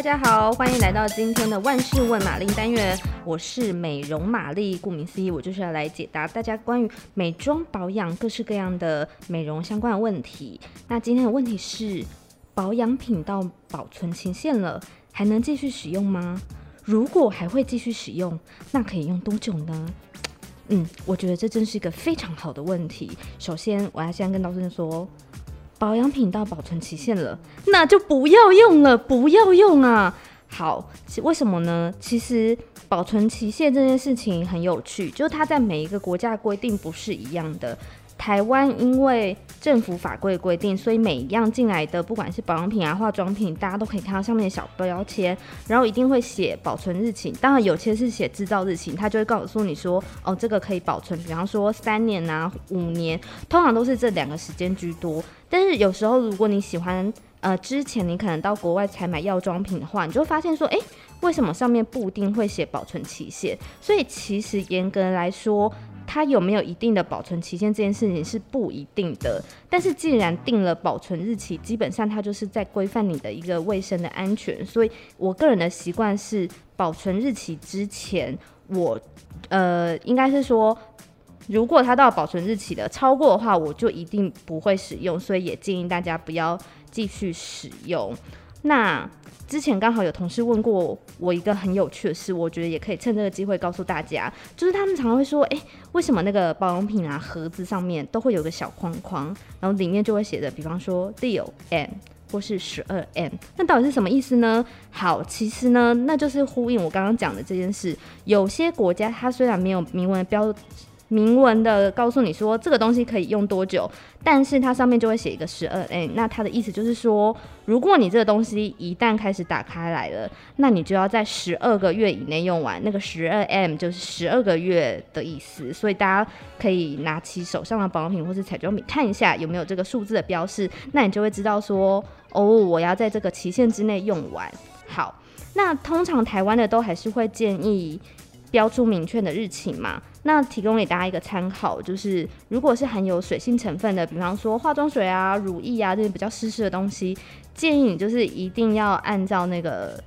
大家好，欢迎来到今天的万事问玛丽单元。我是美容玛丽，顾名思义，我就是要来解答大家关于美妆保养各式各样的美容相关的问题。那今天的问题是，保养品到保存期限了，还能继续使用吗？如果还会继续使用，那可以用多久呢？嗯，我觉得这真是一个非常好的问题。首先，我要先跟道声说。保养品到保存期限了，那就不要用了，不要用啊！好，为什么呢？其实保存期限这件事情很有趣，就是它在每一个国家规定不是一样的。台湾因为政府法规规定，所以每一样进来的，不管是保养品啊、化妆品，大家都可以看到上面的小标签，然后一定会写保存日期。当然，有些是写制造日期，他就会告诉你说，哦，这个可以保存，比方说三年啊、五年，通常都是这两个时间居多。但是有时候，如果你喜欢，呃，之前你可能到国外采买药妆品的话，你就会发现说，诶，为什么上面不一定会写保存期限？所以其实严格来说，它有没有一定的保存期限这件事情是不一定的，但是既然定了保存日期，基本上它就是在规范你的一个卫生的安全。所以我个人的习惯是，保存日期之前，我呃应该是说，如果它到保存日期的超过的话，我就一定不会使用。所以也建议大家不要继续使用。那之前刚好有同事问过我一个很有趣的事，我觉得也可以趁这个机会告诉大家，就是他们常常会说，诶、为什么那个保养品啊盒子上面都会有个小框框，然后里面就会写着，比方说六 M 或是十二 M，那到底是什么意思呢？好，其实呢，那就是呼应我刚刚讲的这件事，有些国家它虽然没有明文标。明文的告诉你说这个东西可以用多久，但是它上面就会写一个十二 M，那它的意思就是说，如果你这个东西一旦开始打开来了，那你就要在十二个月以内用完。那个十二 M 就是十二个月的意思，所以大家可以拿起手上的保养品或是彩妆品看一下有没有这个数字的标示，那你就会知道说，哦，我要在这个期限之内用完。好，那通常台湾的都还是会建议。标出明确的日期嘛，那提供给大家一个参考，就是如果是含有水性成分的，比方说化妆水啊、乳液啊这些比较湿湿的东西，建议你就是一定要按照那个。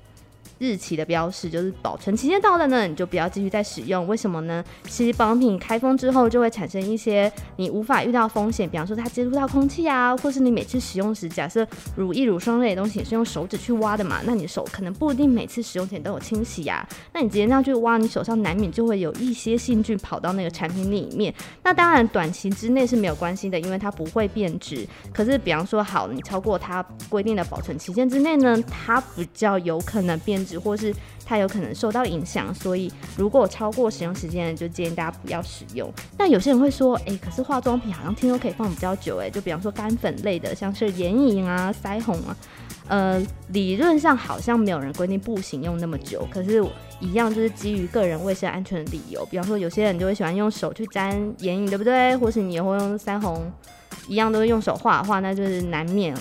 日期的标示就是保存期限到了呢，你就不要继续再使用。为什么呢？其实保养品开封之后就会产生一些你无法遇到风险，比方说它接触到空气啊，或是你每次使用时，假设乳液、乳霜类的东西也是用手指去挖的嘛，那你手可能不一定每次使用前都有清洗呀、那你直接这样去挖，你手上难免就会有一些细菌跑到那个产品里面。那当然短期之内是没有关系的，因为它不会变质。可是比方说好，你超过它规定的保存期限之内呢，它比较有可能变质。或是它有可能受到影响，所以如果超过使用时间，就建议大家不要使用。那有些人会说，哎、可是化妆品好像听说可以放比较久，哎，就比方说干粉类的，像是眼影啊、腮红啊，呃，理论上好像没有人规定不行用那么久，可是一样就是基于个人卫生安全的理由。比方说，有些人就会喜欢用手去沾眼影，对不对？或是你也会用腮红，一样都是用手画的话，那就是难免。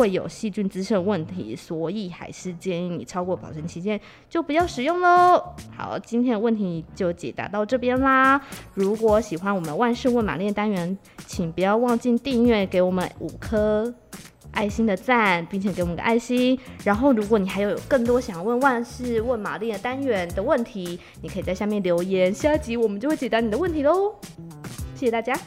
会有细菌滋生问题，所以还是建议你超过保存期间就不要使用喽。好，今天的问题就解答到这边啦。如果喜欢我们万事问玛丽单元，请不要忘记订阅，给我们五颗爱心的赞，并且给我们个爱心。然后，如果你还有更多想问万事问玛丽的单元的问题，你可以在下面留言，下一集我们就会解答你的问题喽。谢谢大家。